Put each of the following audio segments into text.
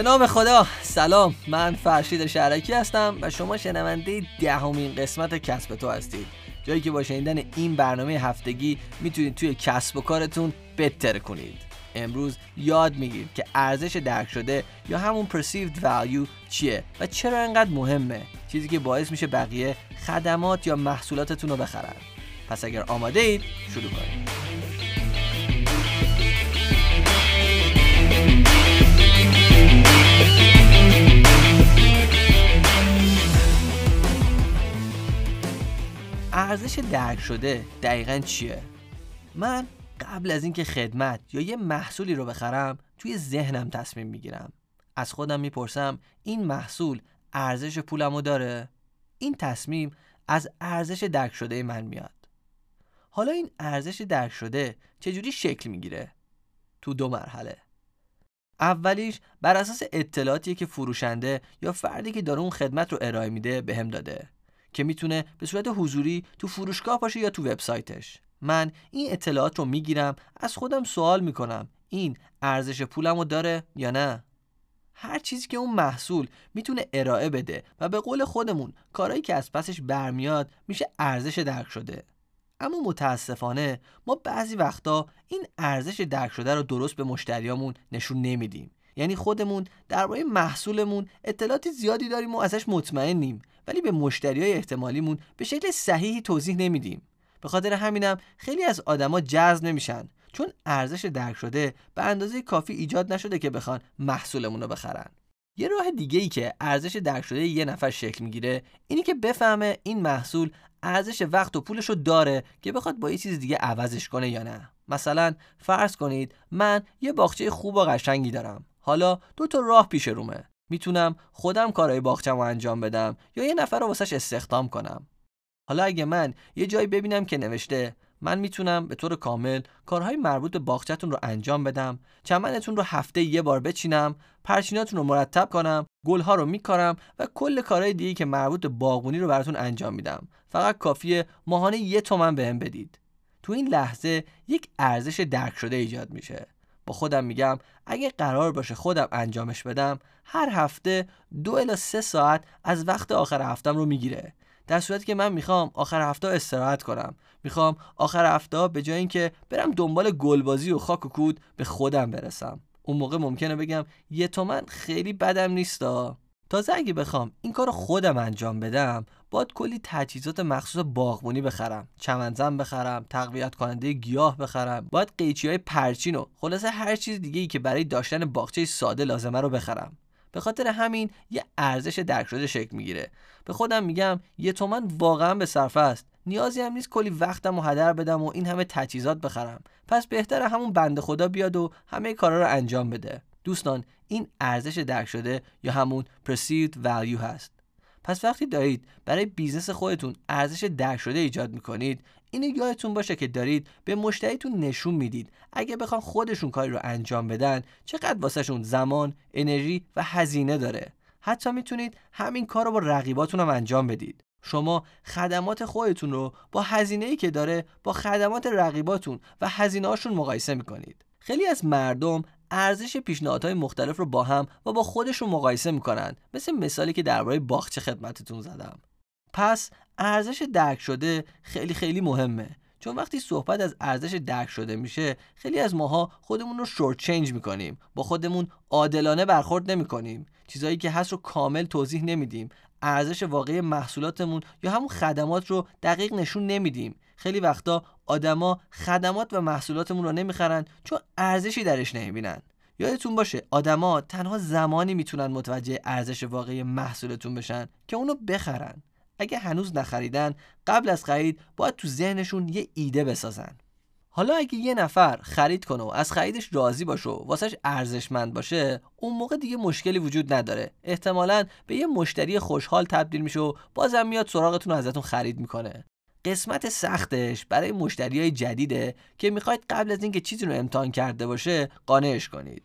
به نام خدا سلام. من فرشید شهرکی هستم و شما شنونده دهمین قسمت کسب تو هستید. جایی که با شنیدن این برنامه هفتگی می‌تونید توی کسب و کارتون بهتر کنید. امروز یاد می‌گیرید که ارزش درک شده یا همون perceived value چیه و چرا انقدر مهمه؟ چیزی که باعث میشه بقیه خدمات یا محصولاتتون رو بخرن. پس اگر آماده اید شروع کنید ارزش درک شده دقیقا چیه؟ من قبل از اینکه خدمت یا یه محصولی رو بخرم توی ذهنم تصمیم می‌گیرم از خودم می‌پرسم این محصول ارزش پولمو داره؟ این تصمیم از ارزش درک شده من میاد حالا این ارزش درک شده چجوری شکل می‌گیره؟ تو دو مرحله اولیش بر اساس اطلاعاتی که فروشنده یا فردی که داره اون خدمت رو ارائه میده بهم داده که می‌تونه به صورت حضوری تو فروشگاه باشه یا تو وبسایتش. من این اطلاعات رو می‌گیرم از خودم سوال می‌کنم این ارزش پولمو داره یا نه؟ هر چیزی که اون محصول می‌تونه ارائه بده و به قول خودمون کارهایی که از پسش برمیاد میشه ارزش درک شده. اما متاسفانه ما بعضی وقتا این ارزش درک شده رو درست به مشتریامون نشون نمیدیم. یعنی خودمون درباره محصولمون اطلاعات زیادی داریم و ازش مطمئنیم ولی به مشتری های احتمالیمون به شکل صحیحی توضیح نمیدیم. به خاطر همینم خیلی از آدما جذب نمیشن چون ارزش درک شده به اندازه کافی ایجاد نشده که بخوان محصولمون رو بخرن. یه راه دیگه ای که ارزش درک شده یه نفر شکل می‌گیره اینی که بفهمه این محصول ارزش وقت و پولش رو داره که بخواد با یه چیز دیگه عوضش کنه یا نه. مثلا فرض کنید من یه باغچه خوب و قشنگی دارم. حالا دو تا راه پیش رومه. می‌تونم خودم کارهای باغچم رو انجام بدم یا یه نفر رو واسش استخدام کنم. حالا اگه من یه جایی ببینم که نوشته من می‌تونم به طور کامل کارهای مربوط به باغچتون رو انجام بدم چمنتون رو هفته یه بار بچینم پرچیناتون رو مرتب کنم گلها رو میکارم و کل کارهای دیگه که مربوط به باغبونی رو براتون انجام میدم. فقط کافیه ماهانه یه تومن بهم بدید. تو این لحظه یک ارزش درک شده ایجاد میشه. با خودم میگم اگه قرار باشه خودم انجامش بدم هر هفته دو الا سه ساعت از وقت آخر هفتم رو می‌گیره. در صورتی که من می‌خوام آخر هفته استراحت کنم. می‌خوام آخر هفته به جای اینکه برم دنبال گلبازی و خاک و کود به خودم برسم. اون موقع ممکنه بگم یه تومن خیلی بدم نیستا تازه اگه بخوام این کار خودم انجام بدم باید کلی تجهیزات مخصوص باغبونی بخرم. چمنزن بخرم تقویت کننده گیاه بخرم. باید قیچی های پرچین و خلاصه هر چیز دیگه ای که برای داشتن باغچه ساده لازمه رو بخرم. به خاطر همین یه ارزش درک شده شکل می‌گیره. به خودم میگم یه تومن واقعا به صرفه است. نیازی هم نیست کلی وقتم و هدر بدم و این همه تجهیزات بخرم. پس بهتره همون بنده خدا بیاد و همه کارا رو انجام بده. دوستان این ارزش درک شده یا همون perceived value هست. پس وقتی دارید برای business خودتون ارزش درک شده ایجاد می‌کنید اینو یادتون باشه که دارید به مشتریتون نشون می‌دید. اگه بخوان خودشون کاری رو انجام بدن چقدر واسهشون زمان، انرژی و هزینه داره؟ حتی می‌تونید همین کار رو با رقیباتون هم انجام بدید. شما خدمات خودتون رو با هزینه ای که داره با خدمات رقیباتون و هزینه هاشون مقایسه می‌کنید. خیلی از مردم ارزش پیشنهادهای مختلف رو با هم و با خودشون مقایسه می‌کنن. مثل مثالی که درباره باغچه خدمتتون زدم. پس ارزش درک شده خیلی خیلی مهمه. چون وقتی صحبت از ارزش درک شده میشه خیلی از ماها خودمون رو شورت چنج می‌کنیم. با خودمون عادلانه برخورد نمی‌کنیم. چیزایی که هست رو کامل توضیح نمیدیم. ارزش واقعی محصولاتمون یا همون خدمات رو دقیق نشون نمیدیم. خیلی وقتا آدما خدمات و محصولاتمون رو نمی‌خرن چون ارزشی درش نمی‌بینن. یادتون باشه آدما تنها زمانی می‌تونن متوجه ارزش واقعی محصولتون بشن که اونو بخرن. اگه هنوز نخریدن قبل از خرید باید تو ذهنشون یه ایده بسازن. حالا اگه یه نفر خرید کنه و از خریدش راضی باشه و واسش ارزشمند باشه اون موقع دیگه مشکلی وجود نداره. احتمالا به یه مشتری خوشحال تبدیل میشه و بازم میاد سراغتون و ازتون خرید می‌کنه. قسمت سختش برای مشتری های جدیده که می‌خواید قبل از اینکه چیزی رو امتحان کرده باشه قانعش کنید.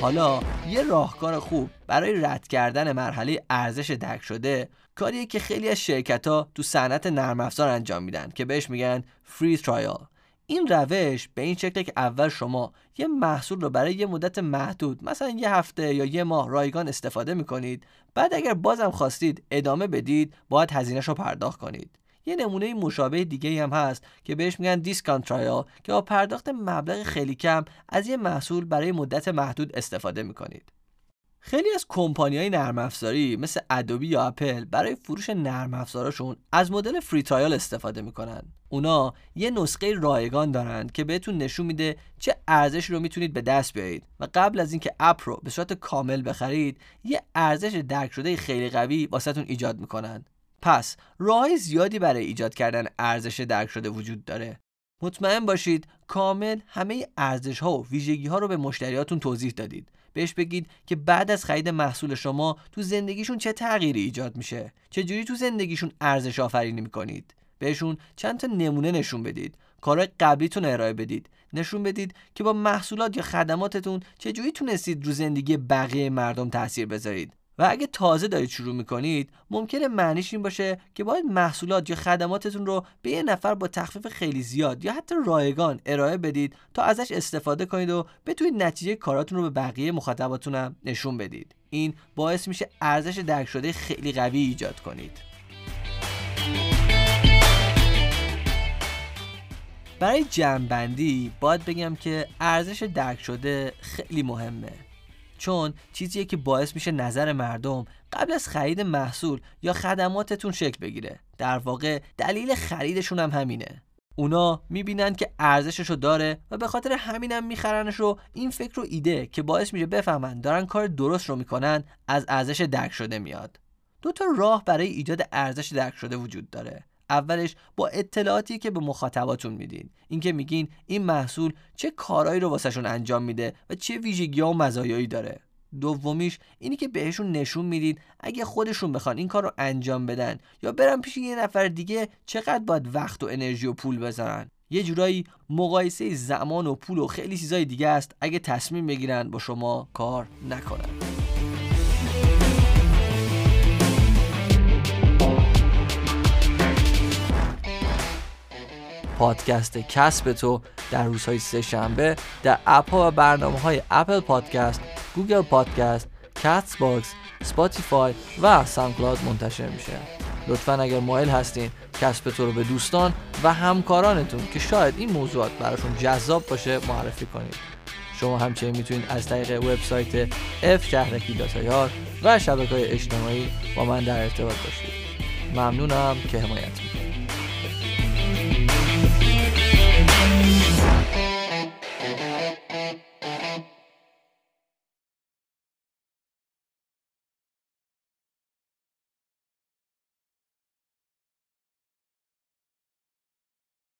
حالا یه راهکار خوب برای رد کردن مرحله ارزش درک شده کاریه که خیلی از شرکت ها تو صنعت نرم افزار انجام میدن که بهش میگن فری ترایل این روش به این شکل که اول شما یه محصول رو برای یه مدت محدود مثلا یه هفته یا یه ماه رایگان استفاده می‌کنید بعد اگر بازم خواستید ادامه بدید باید هزینهش رو پرداخت کنید. یه نمونه مشابه دیگه هم هست که بهش میگن discount trial که با پرداخت مبلغ خیلی کم از یه محصول برای مدت محدود استفاده می‌کنید خیلی از کمپانی های نرم افزاری مثل Adobe یا اپل برای فروش نرم افزارشون از مدل free trial استفاده می‌کنن. اونا یه نسخه رایگان دارن که بهتون نشون میده چه ارزشی رو می‌تونید به دست بیارید و قبل از اینکه app رو به صورت کامل بخرید یه ارزش درک شده خیلی قوی واسهتون ایجاد می‌کنن. پس راه زیادی برای ایجاد کردن ارزش درک شده وجود داره. مطمئن باشید کامل همه ارزش ها و ویژگی ها رو به مشتریاتون توضیح دادید. بهش بگید که بعد از خرید محصول شما تو زندگیشون چه تغییری ایجاد میشه. چه تو زندگیشون ارزش آفرینی می‌کنید؟ بهشون چند تا نمونه نشون بدید. کارهای قبلیتون ارائه بدید. نشون بدید که با محصولات یا خدماتتون چجوری تونستید رو زندگی بقیه مردم تاثیر بذارید. و اگه تازه دارید شروع می‌کنید ممکنه معنیش این باشه که باید محصولات یا خدماتتون رو به یه نفر با تخفیف خیلی زیاد یا حتی رایگان ارائه بدید تا ازش استفاده کنید و بتونید نتیجه کاراتون رو به بقیه مخاطباتون هم نشون بدید. این باعث میشه ارزش درک شده خیلی قوی ایجاد کنید. برای جمعبندی باید بگم که ارزش درک شده خیلی مهمه. چون چیزیه که باعث میشه نظر مردم قبل از خرید محصول یا خدماتتون شکل بگیره. در واقع دلیل خریدشون هم همینه. اونا می‌بینن که ارزششو داره و به خاطر همینم میخرنش و این فکر و ایده که باعث میشه بفهمن دارن کار درست رو می‌کنن از ارزش درک شده میاد. دو تا راه برای ایجاد ارزش درک شده وجود داره. اولش با اطلاعاتی که به مخاطباتون میدین. اینکه میگین این محصول چه کارهایی رو واسهشون انجام میده و چه ویژگی و مزایایی داره. دومیش اینی که بهشون نشون میدین اگه خودشون بخوان این کار رو انجام بدن یا برن پیش یه نفر دیگه چقدر باید وقت و انرژی و پول بذارن. یه جورایی مقایسه زمان و پول و خیلی چیزای دیگه است اگه تصمیم بگیرن با شما کار نکنن. پادکست کسب تو در روزهای سه شنبه در app و برنامه های Apple Podcast، Google Podcast، Castbox، Spotify و SoundCloud منتشر میشه. لطفا اگر مایل هستین کسب تو رو به دوستان و همکارانتون که شاید این موضوعات براشون جذاب باشه معرفی کنید. شما همچنین می‌تونید از طریق وبسایت F شهرکی dot ir و شبکه های اجتماعی با من در ارتباط باشید. ممنونم که حمایت